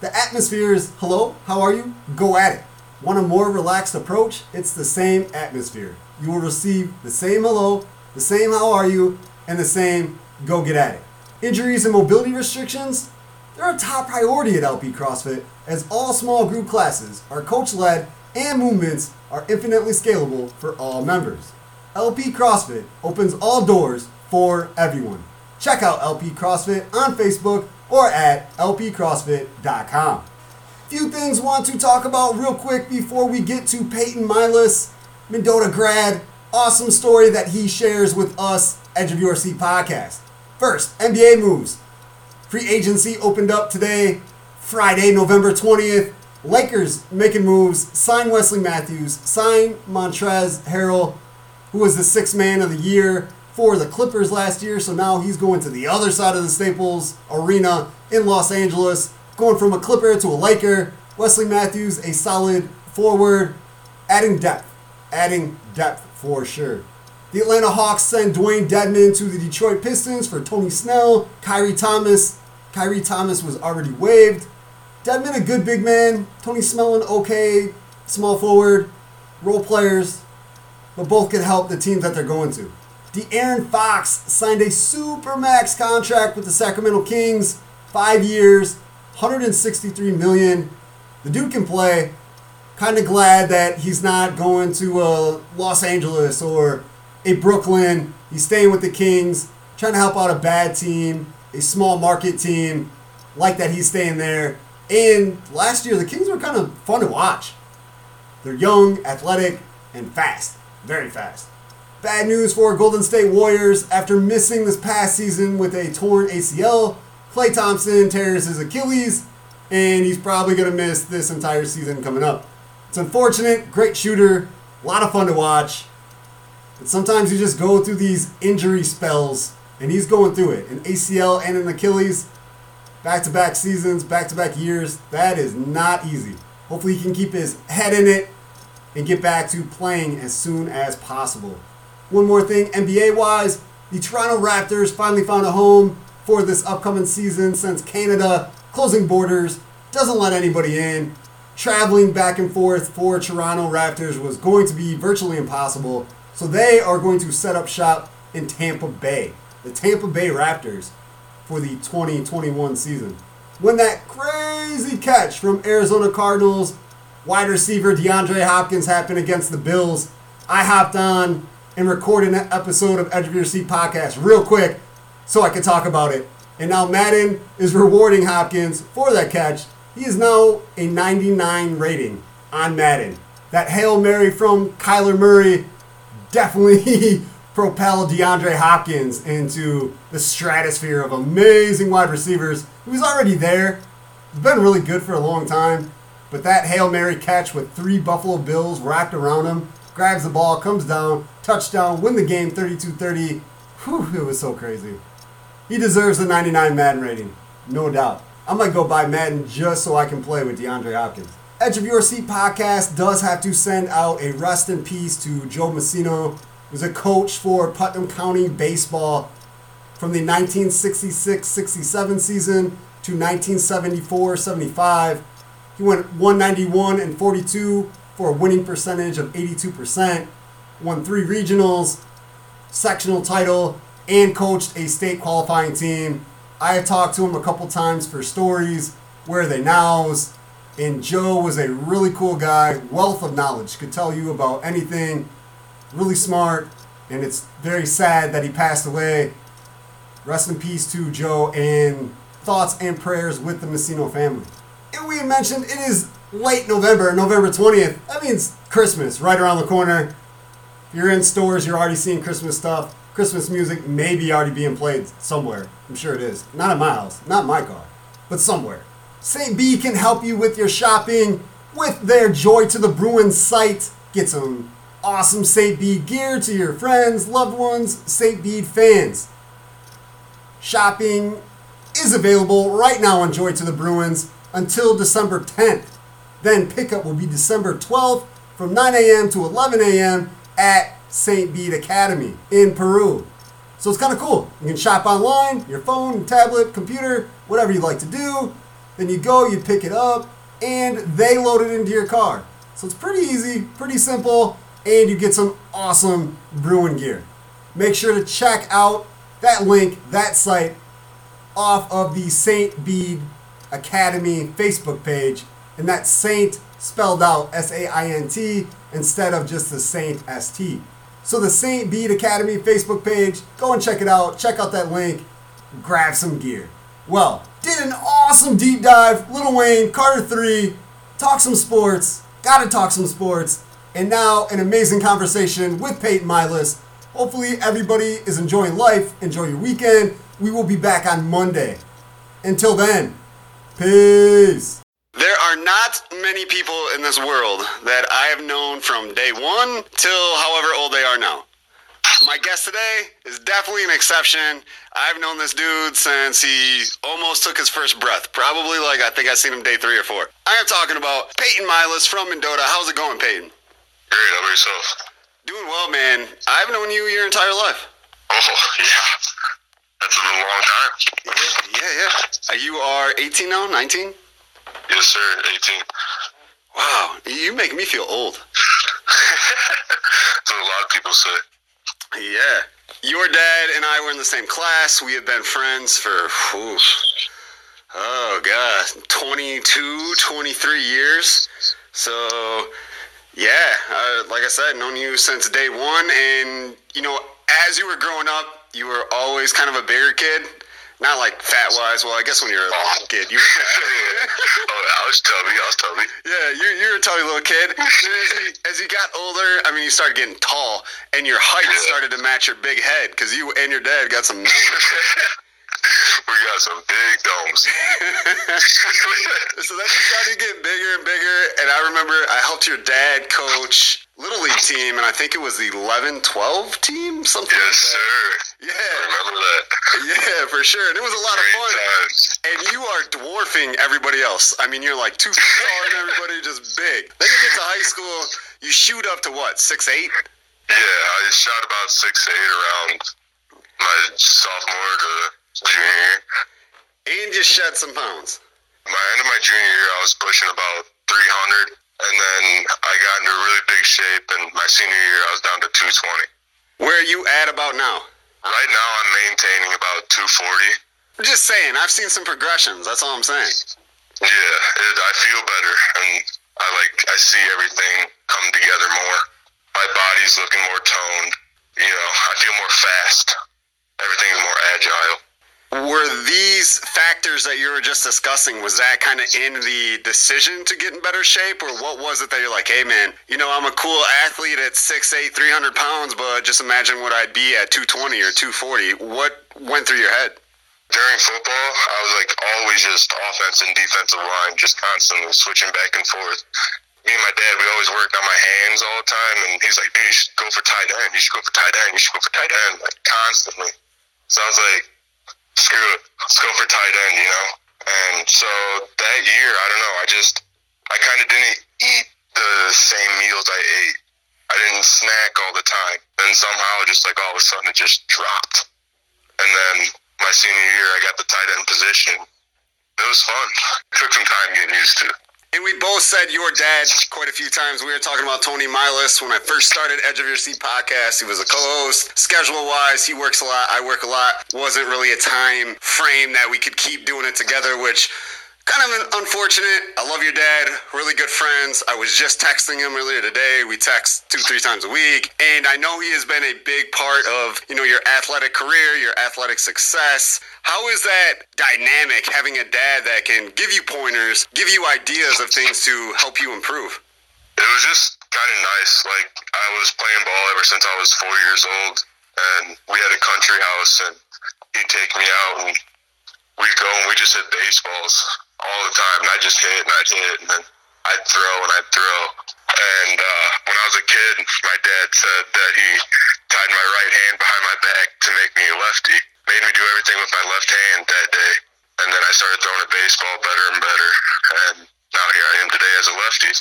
The atmosphere is hello, how are you? Go at it. Want a more relaxed approach? It's the same atmosphere you will receive the same hello, the same how are you, and the same go get at it. Injuries and mobility restrictions, they're a top priority at LP CrossFit as all small group classes are coach led and movements are infinitely scalable for all members. LP CrossFit opens all doors for everyone. Check out LP CrossFit on Facebook or at lpcrossfit.com. Few things want to talk about real quick before we get to Peyton Milas Mendota grad. Awesome story that he shares with us, Edge of Your Seat podcast. First, NBA moves. Free agency opened up today, Friday, November 20th. Lakers making moves, sign Wesley Matthews, sign Montrezl Harrell, who was the sixth man of the year for the Clippers last year. So now he's going to the other side of the Staples Arena in Los Angeles, going from a Clipper to a Laker. Wesley Matthews, a solid forward, adding depth adding depth for sure. The Atlanta Hawks send Dewayne Dedmon to the Detroit Pistons for Tony Snell, Khyri Thomas. Khyri Thomas was already waived. Dedmon a good big man, Tony Snell an okay small forward, role players, but both can help the teams that they're going to. De'Aaron Fox signed a super max contract with the Sacramento Kings, five years, 163 million. The dude can play kind of glad that he's not going to uh, Los Angeles or a Brooklyn. He's staying with the Kings, trying to help out a bad team, a small market team. Like that, he's staying there. And last year, the Kings were kind of fun to watch. They're young, athletic, and fast. Very fast. Bad news for Golden State Warriors after missing this past season with a torn ACL. Klay Thompson tears his Achilles, and he's probably going to miss this entire season coming up. It's unfortunate. Great shooter. A lot of fun to watch. But sometimes you just go through these injury spells, and he's going through it. An ACL and an Achilles, back to back seasons, back to back years. That is not easy. Hopefully, he can keep his head in it and get back to playing as soon as possible. One more thing, NBA wise, the Toronto Raptors finally found a home for this upcoming season since Canada closing borders doesn't let anybody in. Traveling back and forth for Toronto Raptors was going to be virtually impossible. So they are going to set up shop in Tampa Bay. The Tampa Bay Raptors for the 2021 season. When that crazy catch from Arizona Cardinals wide receiver DeAndre Hopkins happened against the Bills, I hopped on and recorded an episode of Edge of Your Seat podcast real quick so I could talk about it. And now Madden is rewarding Hopkins for that catch. He is now a 99 rating on Madden. That Hail Mary from Kyler Murray definitely propelled DeAndre Hopkins into the stratosphere of amazing wide receivers. He was already there. He's been really good for a long time. But that Hail Mary catch with three Buffalo Bills wrapped around him, grabs the ball, comes down, touchdown, win the game 32 30. Whew, it was so crazy. He deserves the 99 Madden rating, no doubt. I might go buy Madden just so I can play with DeAndre Hopkins. Edge of Your Seat podcast does have to send out a rest in peace to Joe Messino, who was a coach for Putnam County Baseball from the 1966-67 season to 1974-75. He went 191 and 42 for a winning percentage of 82%, won three regionals, sectional title, and coached a state qualifying team. I talked to him a couple times for stories, where are they nows, and Joe was a really cool guy, wealth of knowledge, could tell you about anything, really smart, and it's very sad that he passed away. Rest in peace to Joe, and thoughts and prayers with the Messino family. And we mentioned it is late November, November 20th. That means Christmas right around the corner. If you're in stores, you're already seeing Christmas stuff. Christmas music may be already being played somewhere. I'm sure it is. Not at my house, not in my car, but somewhere. St. Bede can help you with your shopping with their Joy to the Bruins site. Get some awesome St. Bede gear to your friends, loved ones, St. Bede fans. Shopping is available right now on Joy to the Bruins until December 10th. Then pickup will be December 12th from 9 a.m. to 11 a.m. at St. Bede Academy in Peru. So it's kind of cool. You can shop online, your phone, tablet, computer, whatever you like to do. Then you go, you pick it up, and they load it into your car. So it's pretty easy, pretty simple, and you get some awesome Bruin gear. Make sure to check out that link, that site, off of the St. Bede Academy Facebook page, and that Saint spelled out S A I N T instead of just the Saint S T. So the St. Bede Academy Facebook page, go and check it out. Check out that link. Grab some gear. Well, did an awesome deep dive. Lil Wayne, Carter 3, talk some sports. Gotta talk some sports. And now an amazing conversation with Peyton Milas. Hopefully everybody is enjoying life. Enjoy your weekend. We will be back on Monday. Until then, peace. There are not many people in this world that I have known from day one till however old they are now. My guest today is definitely an exception. I've known this dude since he almost took his first breath. Probably like I think I've seen him day three or four. I am talking about Peyton Milas from Mendota. How's it going, Peyton? Great, how about yourself? Doing well, man. I've known you your entire life. Oh, yeah. That's been a long time. Yeah, yeah, yeah. You are 18 now, 19? Yes, sir, 18. Wow, you make me feel old. That's what a lot of people say. Yeah. Your dad and I were in the same class. We have been friends for, whew, oh, God, 22, 23 years. So, yeah, uh, like I said, known you since day one. And, you know, as you were growing up, you were always kind of a bigger kid. Not like fat wise. Well, I guess when you were a little kid, you were fat. oh, I was tubby, I was tubby. Yeah, you're, you're a tubby little kid. As, you, as you got older, I mean, you started getting tall, and your height Yeah. started to match your big head because you and your dad got some. we got some big domes. so then you started getting bigger and bigger. And I remember I helped your dad coach little league team, and I think it was the 11-12 team, something Yes, like sir. Yeah, Remember that? yeah, for sure. And it was a lot of Great fun. times. And you are dwarfing everybody else. I mean, you're like two feet taller than everybody, just big. Then you get to high school, you shoot up to what, six eight? Yeah, I shot about six eight around my sophomore to junior year. and you shed some pounds. My end of my junior year, I was pushing about 300, and then I got into really big shape. And my senior year, I was down to 220. Where are you at about now? Right now, I'm maintaining about 240. I'm just saying, I've seen some progressions. That's all I'm saying. Yeah, it, I feel better, and I like I see everything come together more. My body's looking more toned. You know, I feel more fast. Everything's more agile. Were these factors that you were just discussing, was that kind of in the decision to get in better shape? Or what was it that you're like, hey man, you know, I'm a cool athlete at 6'8, 300 pounds, but just imagine what I'd be at 220 or 240. What went through your head? During football, I was like always just offense and defensive line, just constantly switching back and forth. Me and my dad, we always worked on my hands all the time, and he's like, dude, you should go for tight end. You should go for tight end. You should go for tight end, like constantly. So I was like, screw it, let's go for tight end, you know. And so that year, I don't know, I just, I kind of didn't eat the same meals I ate. I didn't snack all the time, and somehow, just like all of a sudden, it just dropped. And then my senior year, I got the tight end position. It was fun. It took some time getting used to. And we both said your dad quite a few times. We were talking about Tony Milas when I first started Edge of Your Seat podcast. He was a co-host. Schedule wise, he works a lot. I work a lot. Wasn't really a time frame that we could keep doing it together, which kind of unfortunate. I love your dad. Really good friends. I was just texting him earlier today. We text two, three times a week. And I know he has been a big part of, you know, your athletic career, your athletic success. How is that dynamic having a dad that can give you pointers, give you ideas of things to help you improve? It was just kind of nice. Like, I was playing ball ever since I was four years old, and we had a country house, and he'd take me out, and we'd go and we just hit baseballs all the time. And I'd just hit and I'd hit, and then I'd throw and I'd throw. And uh, when I was a kid, my dad said that he tied my right hand behind my back to make me a lefty. Made me do everything with my left hand that day. And then I started throwing a baseball better and better. And now here I am today as a lefty.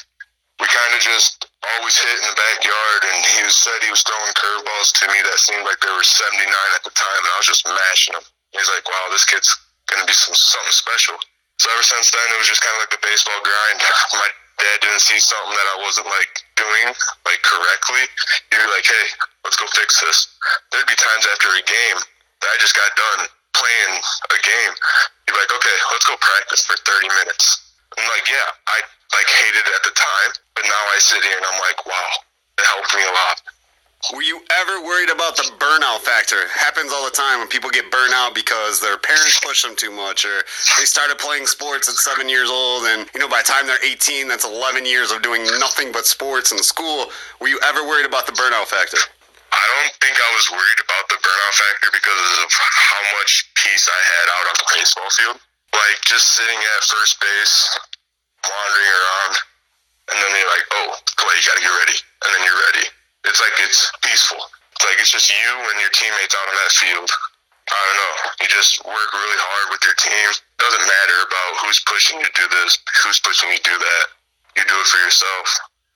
We kind of just always hit in the backyard, and he was, said he was throwing curveballs to me that seemed like they were 79 at the time, and I was just mashing them. He's like, wow, this kid's going to be some, something special. So ever since then, it was just kind of like the baseball grind. My dad didn't see something that I wasn't like doing like correctly. He'd be like, "Hey, let's go fix this." There'd be times after a game that I just got done playing a game. He'd be like, "Okay, let's go practice for 30 minutes." I'm like, "Yeah, I like hated it at the time, but now I sit here and I'm like, wow, it helped me a lot." Were you ever worried about the burnout factor? happens all the time when people get burnt out because their parents push them too much or they started playing sports at seven years old and you know by the time they're 18 that's 11 years of doing nothing but sports in school were you ever worried about the burnout factor I don't think I was worried about the burnout factor because of how much peace I had out on the baseball field. Like just sitting at first base, wandering around, and then you're like, oh, play, you gotta get ready. And then you're ready. It's like it's peaceful. It's like it's just you and your teammates out on that field. I don't know. You just work really hard with your team. Doesn't matter about who's pushing you to do this, who's pushing you to do that. You do it for yourself.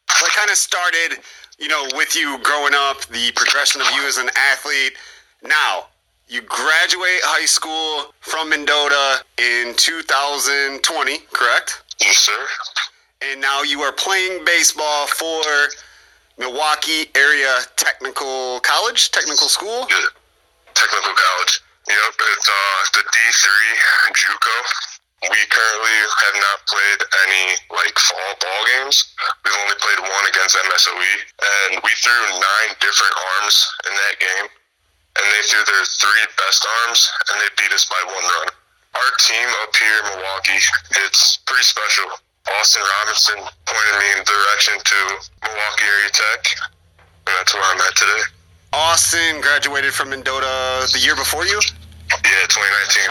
i kind of started you know with you growing up the progression of you as an athlete now you graduate high school from mendota in 2020 correct Yes, sir. and now you are playing baseball for Milwaukee Area Technical College, Technical School. Yeah. Technical college. Yep, it's uh the D three JUCO. We currently have not played any like fall ball games. We've only played one against MSOE, and we threw nine different arms in that game, and they threw their three best arms, and they beat us by one run. Our team up here in Milwaukee, it's pretty special. Austin Robinson pointed me in the direction to Milwaukee Area Tech, and that's where I'm at today. Austin graduated from Mendota the year before you. Yeah, 2019.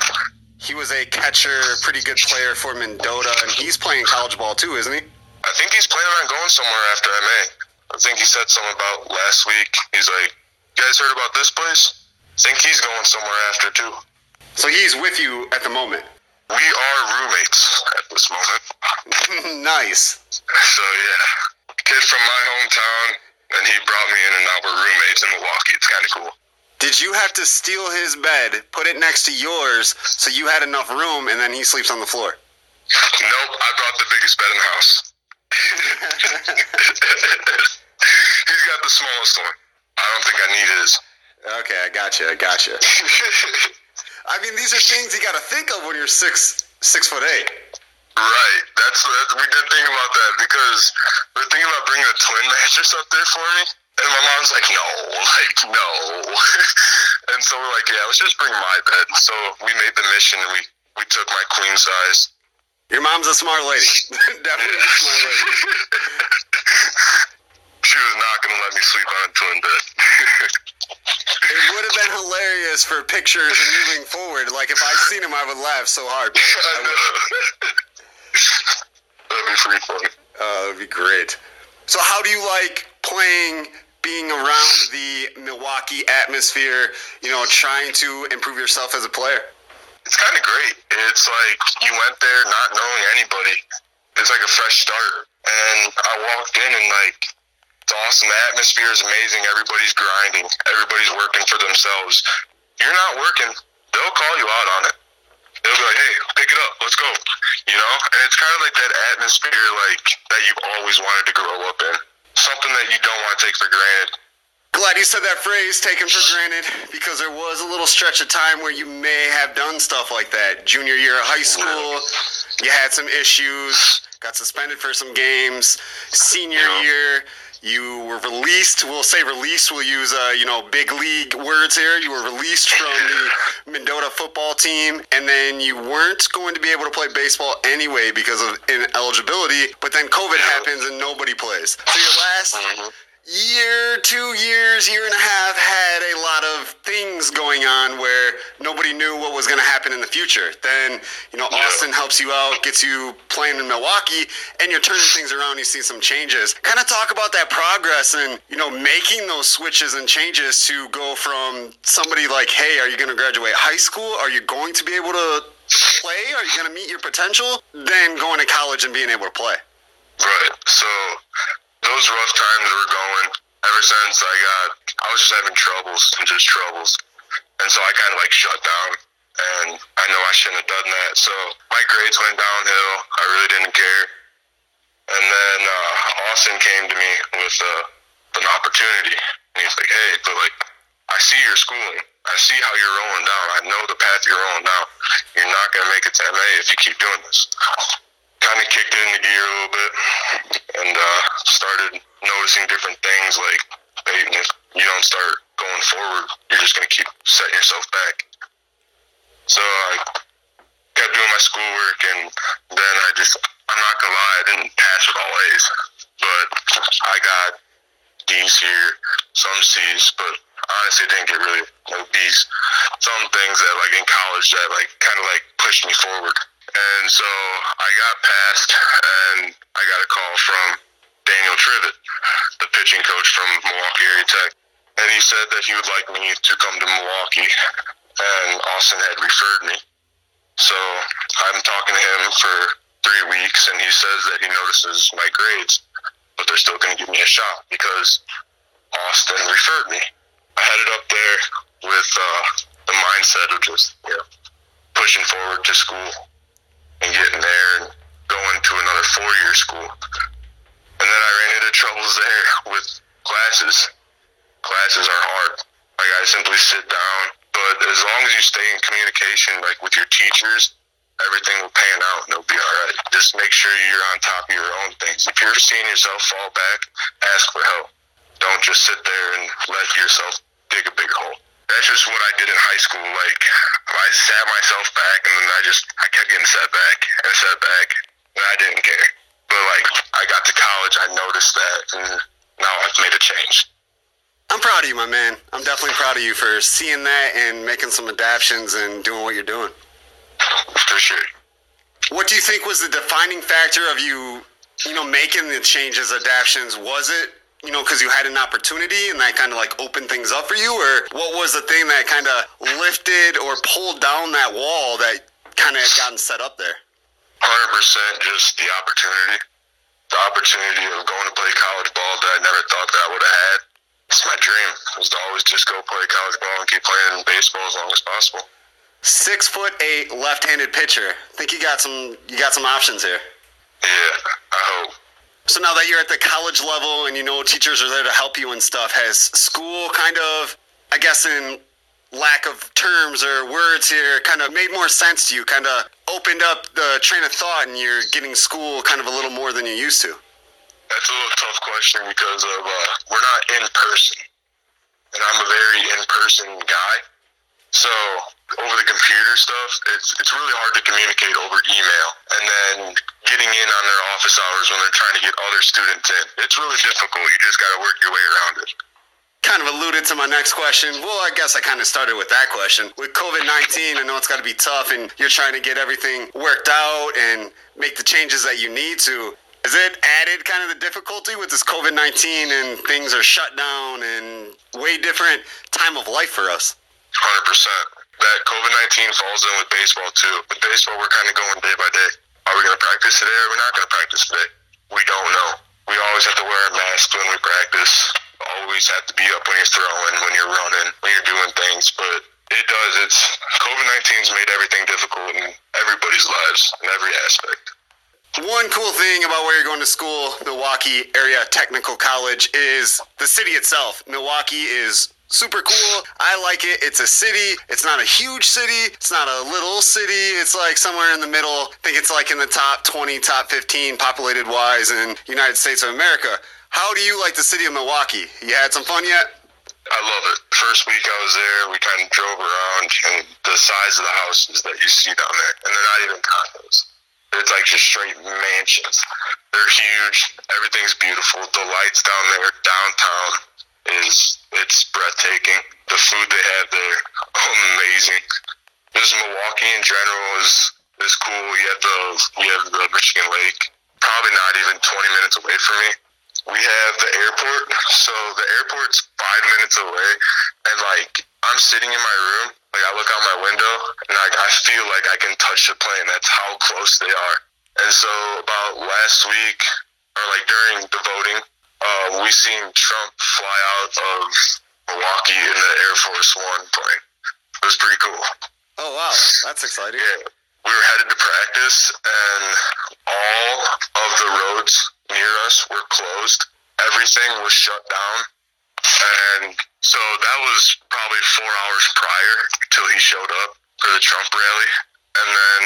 He was a catcher, pretty good player for Mendota, and he's playing college ball too, isn't he? I think he's planning on going somewhere after MA. I think he said something about last week. He's like, "You guys heard about this place? I think he's going somewhere after too." So he's with you at the moment. We are roommates at this moment. nice. So yeah, kid from my hometown, and he brought me in, and now we're roommates in Milwaukee. It's kind of cool. Did you have to steal his bed, put it next to yours, so you had enough room, and then he sleeps on the floor? Nope, I brought the biggest bed in the house. He's got the smallest one. I don't think I need his. Okay, I gotcha. I gotcha. I mean, these are things you got to think of when you're six six foot eight. Right. That's, that's we did think about that because we are thinking about bringing a twin mattress up there for me. And my mom's like, no, like, no. and so we're like, yeah, let's just bring my bed. So we made the mission and we, we took my queen size. Your mom's a smart lady. Definitely a smart lady. she was not going to let me sleep on a twin bed. it would have been hilarious for pictures and moving forward. Like, if I'd seen him, I would laugh so hard. I know. That'd be pretty funny. Uh, that'd be great. So, how do you like playing being around the Milwaukee atmosphere, you know, trying to improve yourself as a player? It's kind of great. It's like you went there not knowing anybody. It's like a fresh start. And I walked in and like it's awesome. The atmosphere is amazing. Everybody's grinding. Everybody's working for themselves. You're not working. They'll call you out on it. They'll be like, "Hey, pick it up. Let's go." You know, and it's kind of like that atmosphere, like that you've always wanted to grow up in something that you don't want to take for granted. Glad you said that phrase, taken for granted, because there was a little stretch of time where you may have done stuff like that. Junior year of high school, you had some issues, got suspended for some games. Senior year, you were released. We'll say released. We'll use uh, you know big league words here. You were released from the Mendota football team, and then you weren't going to be able to play baseball anyway because of ineligibility. But then COVID happens and nobody plays. So your last mm-hmm year, two years, year and a half had a lot of things going on where nobody knew what was going to happen in the future. Then, you know, Austin helps you out, gets you playing in Milwaukee, and you're turning things around. You see some changes. Kind of talk about that progress and, you know, making those switches and changes to go from somebody like, hey, are you going to graduate high school? Are you going to be able to play? Are you going to meet your potential? Then going to college and being able to play. Right. So those rough times were going ever since I got. I was just having troubles and just troubles, and so I kind of like shut down. And I know I shouldn't have done that. So my grades went downhill. I really didn't care. And then uh, Austin came to me with uh, an opportunity, and he's like, "Hey, but like, I see your schooling. I see how you're rolling down. I know the path you're rolling down. You're not gonna make it to MA if you keep doing this." Kind of kicked it into gear a little bit and uh, started noticing different things like, hey, if you don't start going forward, you're just going to keep setting yourself back. So I kept doing my schoolwork, and then I just, I'm not going to lie, I didn't pass with all A's, but I got D's here, some C's, but honestly didn't get really no B's. Some things that like in college that like kind of like pushed me forward. And so I got passed, and I got a call from Daniel Trivett, the pitching coach from Milwaukee Area Tech. And he said that he would like me to come to Milwaukee, and Austin had referred me. So I'm talking to him for three weeks, and he says that he notices my grades, but they're still going to give me a shot because Austin referred me. I headed up there with uh, the mindset of just you know, pushing forward to school and getting there and going to another four year school. And then I ran into troubles there with classes. Classes are hard. Like I simply sit down. But as long as you stay in communication like with your teachers, everything will pan out and it'll be all right. Just make sure you're on top of your own things. If you're seeing yourself fall back, ask for help. Don't just sit there and let yourself dig a big hole that's just what I did in high school. Like I sat myself back, and then I just I kept getting set back and set back, and I didn't care. But like I got to college, I noticed that, and now I've made a change. I'm proud of you, my man. I'm definitely proud of you for seeing that and making some adaptations and doing what you're doing. For sure. What do you think was the defining factor of you, you know, making the changes, adaptations? Was it you know, because you had an opportunity and that kind of like opened things up for you? Or what was the thing that kind of lifted or pulled down that wall that kind of had gotten set up there? 100% just the opportunity. The opportunity of going to play college ball that I never thought that I would have had. It's my dream. Was to always just go play college ball and keep playing baseball as long as possible. Six foot eight, left-handed pitcher. Think you got some. You got some options here. Yeah, I hope. So now that you're at the college level and you know teachers are there to help you and stuff, has school kind of, I guess, in lack of terms or words here, kind of made more sense to you? Kind of opened up the train of thought, and you're getting school kind of a little more than you used to. That's a little tough question because of uh, we're not in person, and I'm a very in person guy. So over the computer stuff, it's it's really hard to communicate over email, and then getting in on their office hours when they're trying to get other students in. It's really difficult. You just got to work your way around it. Kind of alluded to my next question. Well, I guess I kind of started with that question. With COVID 19, I know it's got to be tough, and you're trying to get everything worked out and make the changes that you need to. Has it added kind of the difficulty with this COVID 19 and things are shut down and way different time of life for us? 100%. That COVID 19 falls in with baseball too. With baseball, we're kind of going day by day. Are we going to practice today or are we not going to practice today? We don't know. We always have to wear a mask when we practice. Always have to be up when you're throwing, when you're running, when you're doing things. But it does. It's COVID 19's made everything difficult in everybody's lives in every aspect. One cool thing about where you're going to school, Milwaukee Area Technical College, is the city itself. Milwaukee is super cool. I like it. It's a city. It's not a huge city. It's not a little city. It's like somewhere in the middle. I think it's like in the top 20, top 15 populated wise in United States of America. How do you like the city of Milwaukee? You had some fun yet? I love it. First week I was there, we kind of drove around, and the size of the houses that you see down there, and they're not even condos. It's like just straight mansions. They're huge. Everything's beautiful. The lights down there downtown is it's breathtaking. The food they have there, amazing. Just Milwaukee in general is is cool. You have the you have the Michigan Lake, probably not even 20 minutes away from me. We have the airport, so the airport's five minutes away, and like I'm sitting in my room, like I look out my window, and like I feel like I can touch the plane. That's how close they are. And so about last week, or like during the voting, uh, we seen Trump fly out of Milwaukee in the Air Force One plane. It was pretty cool. Oh wow, that's exciting. Yeah, we were headed to practice, and all of the roads near us were closed. Everything was shut down, and so that was probably four hours prior till he showed up for the Trump rally, and then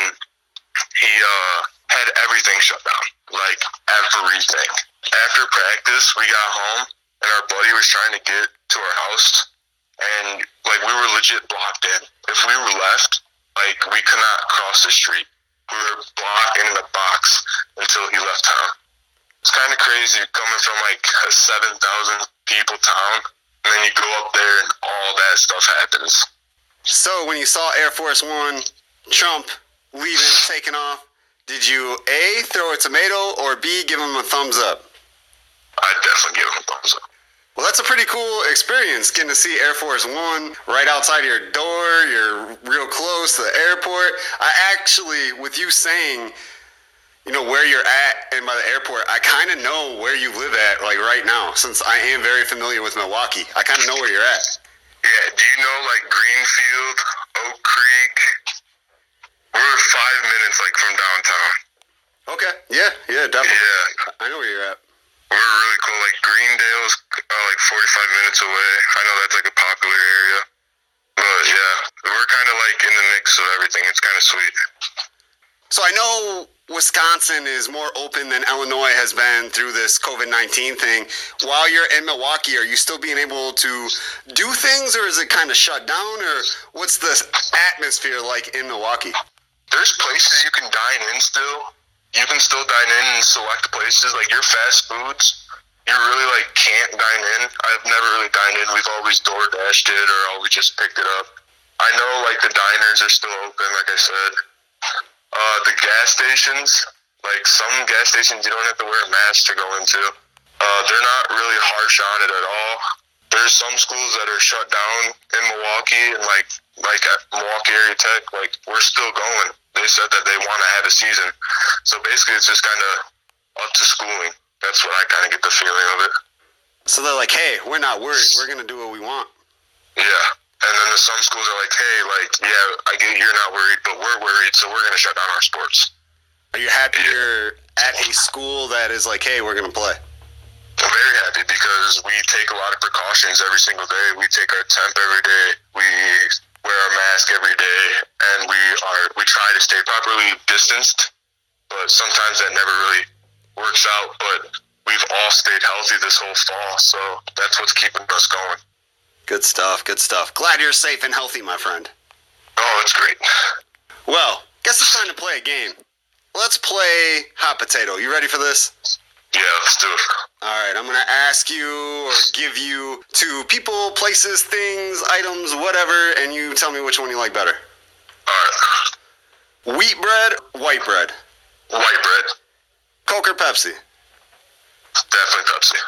he uh, had everything shut down, like everything. After practice, we got home, and our buddy was trying to get to our house, and like we were legit blocked in. If we were left, like we could not cross the street. We were blocked in the box until he left town. It's kind of crazy coming from like a seven thousand people town, and then you go up there and all that stuff happens. So when you saw Air Force One, Trump leaving, taking off, did you A, throw a tomato, or B, give him a thumbs up? I'd definitely give him a thumbs up. Well, that's a pretty cool experience getting to see Air Force One right outside your door. You're real close to the airport. I actually, with you saying, you know, where you're at and by the airport, I kind of know where you live at, like right now, since I am very familiar with Milwaukee. I kind of know where you're at. Yeah, do you know like Greenfield, Oak Creek? We're five minutes like from downtown. Okay. Yeah, yeah, definitely. Yeah, I know where you're at. We're really cool. Like Greendale's uh, like 45 minutes away. I know that's like a popular area. But yeah, we're kind of like in the mix of everything. It's kind of sweet. So I know Wisconsin is more open than Illinois has been through this COVID 19 thing. While you're in Milwaukee, are you still being able to do things or is it kind of shut down? Or what's the atmosphere like in Milwaukee? There's places you can dine in still. You can still dine in in select places. Like your fast foods, you really like can't dine in. I've never really dined in. We've always door dashed it or always just picked it up. I know like the diners are still open, like I said. Uh, the gas stations, like some gas stations, you don't have to wear a mask to go into. Uh, they're not really harsh on it at all. There's some schools that are shut down in Milwaukee and like like at Milwaukee area tech, like we're still going. They said that they want to have a season. So basically it's just kind of up to schooling. That's what I kind of get the feeling of it. So they're like, hey, we're not worried. We're gonna do what we want. Yeah. And then the, some schools are like, hey, like, yeah, I get you're not worried, but we're worried, so we're going to shut down our sports. Are you happy you're at a school that is like, hey, we're gonna play? I'm very happy because we take a lot of precautions every single day. We take our temp every day. We wear our mask every day, and we are we try to stay properly distanced. But sometimes that never really works out. But we've all stayed healthy this whole fall, so that's what's keeping us going. Good stuff. Good stuff. Glad you're safe and healthy, my friend. Oh, it's great. Well, guess it's time to play a game. Let's play hot potato. You ready for this? Yeah, let's do it. All right, I'm going to ask you or give you two people, places, things, items, whatever, and you tell me which one you like better. All right. Wheat bread, white bread, White bread, Coke or Pepsi. definitely Pepsi.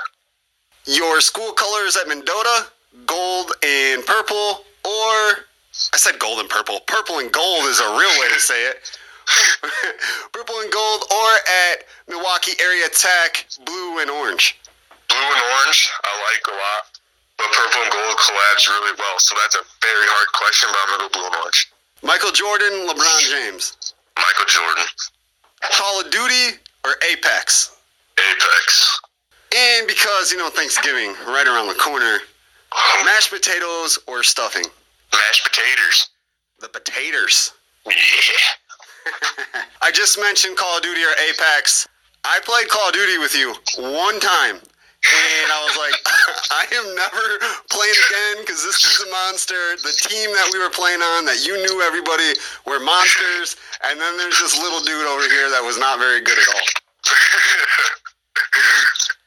Your school colors at Mendota, gold and purple, or I said gold and purple. Purple and gold is a real way to say it. purple and gold, or at Milwaukee Area Tech, blue and orange. Blue and orange, I like a lot. But purple and gold collabs really well, so that's a very hard question, but I'm going to go blue and orange. Michael Jordan, LeBron James. Michael Jordan, Call of Duty or Apex. Apex. And because, you know, Thanksgiving right around the corner, mashed potatoes or stuffing. Mashed potatoes. The potatoes. Yeah. I just mentioned Call of Duty or Apex. I played Call of Duty with you one time. And I was like, I am never playing again because this is a monster. The team that we were playing on, that you knew everybody, were monsters. And then there's this little dude over here that was not very good at all.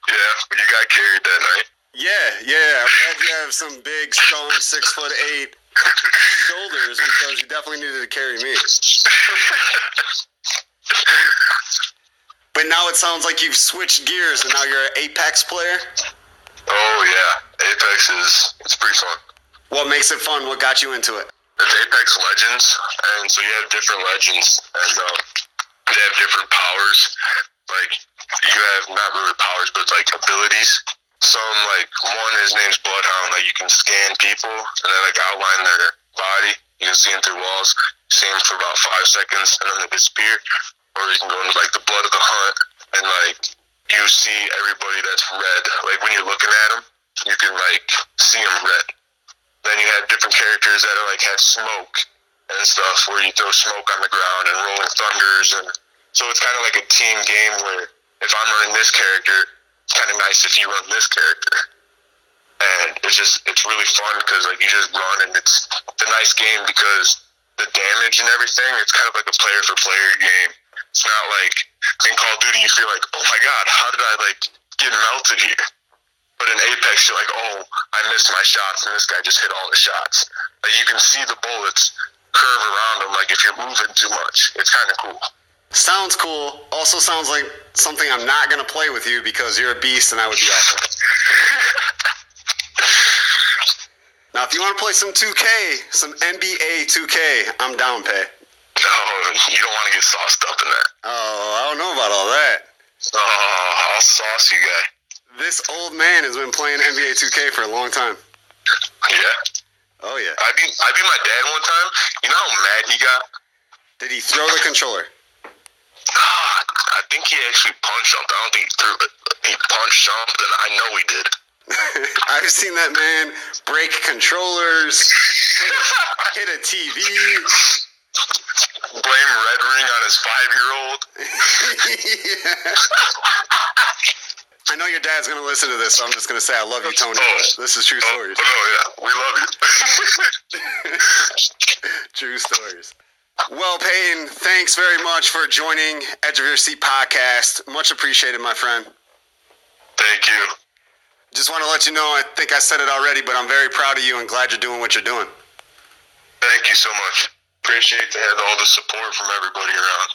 yeah, you got carried that night. Yeah, yeah. I'm glad you have some big, strong, six foot eight shoulders because you definitely needed to carry me. But now it sounds like you've switched gears and now you're an Apex player. oh yeah, Apex is it's pretty fun. What makes it fun? What got you into it? It's Apex Legends, and so you have different legends, and um, they have different powers. Like you have not really powers, but like abilities. Some like one, his name's Bloodhound. Like you can scan people and then like outline their body. You can see them through walls. See them for about five seconds, and then they disappear. Or you can go into like the blood of the hunt, and like you see everybody that's red. Like when you're looking at them, you can like see them red. Then you have different characters that are like have smoke and stuff, where you throw smoke on the ground and rolling thunders, and so it's kind of like a team game where if I'm running this character, kind of nice if you run this character, and it's just it's really fun because like you just run and it's a nice game because the damage and everything, it's kind of like a player for player game. It's not like in Call of Duty you feel like, oh my god, how did I like get melted here? But in Apex, you're like, oh, I missed my shots, and this guy just hit all the shots. Like you can see the bullets curve around him. Like if you're moving too much, it's kind of cool. Sounds cool. Also sounds like something I'm not gonna play with you because you're a beast and I would be awful. Now, if you want to play some 2K, some NBA 2K, I'm down, pay. No, you don't want to get sauced up in that. Oh, I don't know about all that. Oh, I'll sauce you guy. This old man has been playing NBA 2K for a long time. Yeah. Oh yeah. I beat I beat my dad one time. You know how mad he got? Did he throw the controller? I think he actually punched something. I don't think he threw it. He punched something. I know he did. I've seen that man break controllers, hit a, TV. Blame Red Ring on his five year old. I know your dad's gonna listen to this, so I'm just gonna say I love you, Tony. Oh. This is true Oh, stories. oh no, yeah. We love you. True stories. Well, Peyton, thanks very much for joining Edge of Your Seat podcast. Much appreciated, my friend. Thank you. Just want to let you know, I think I said it already, but I'm very proud of you and glad you're doing what you're doing. Thank you so much. Appreciate to have all the support from everybody around.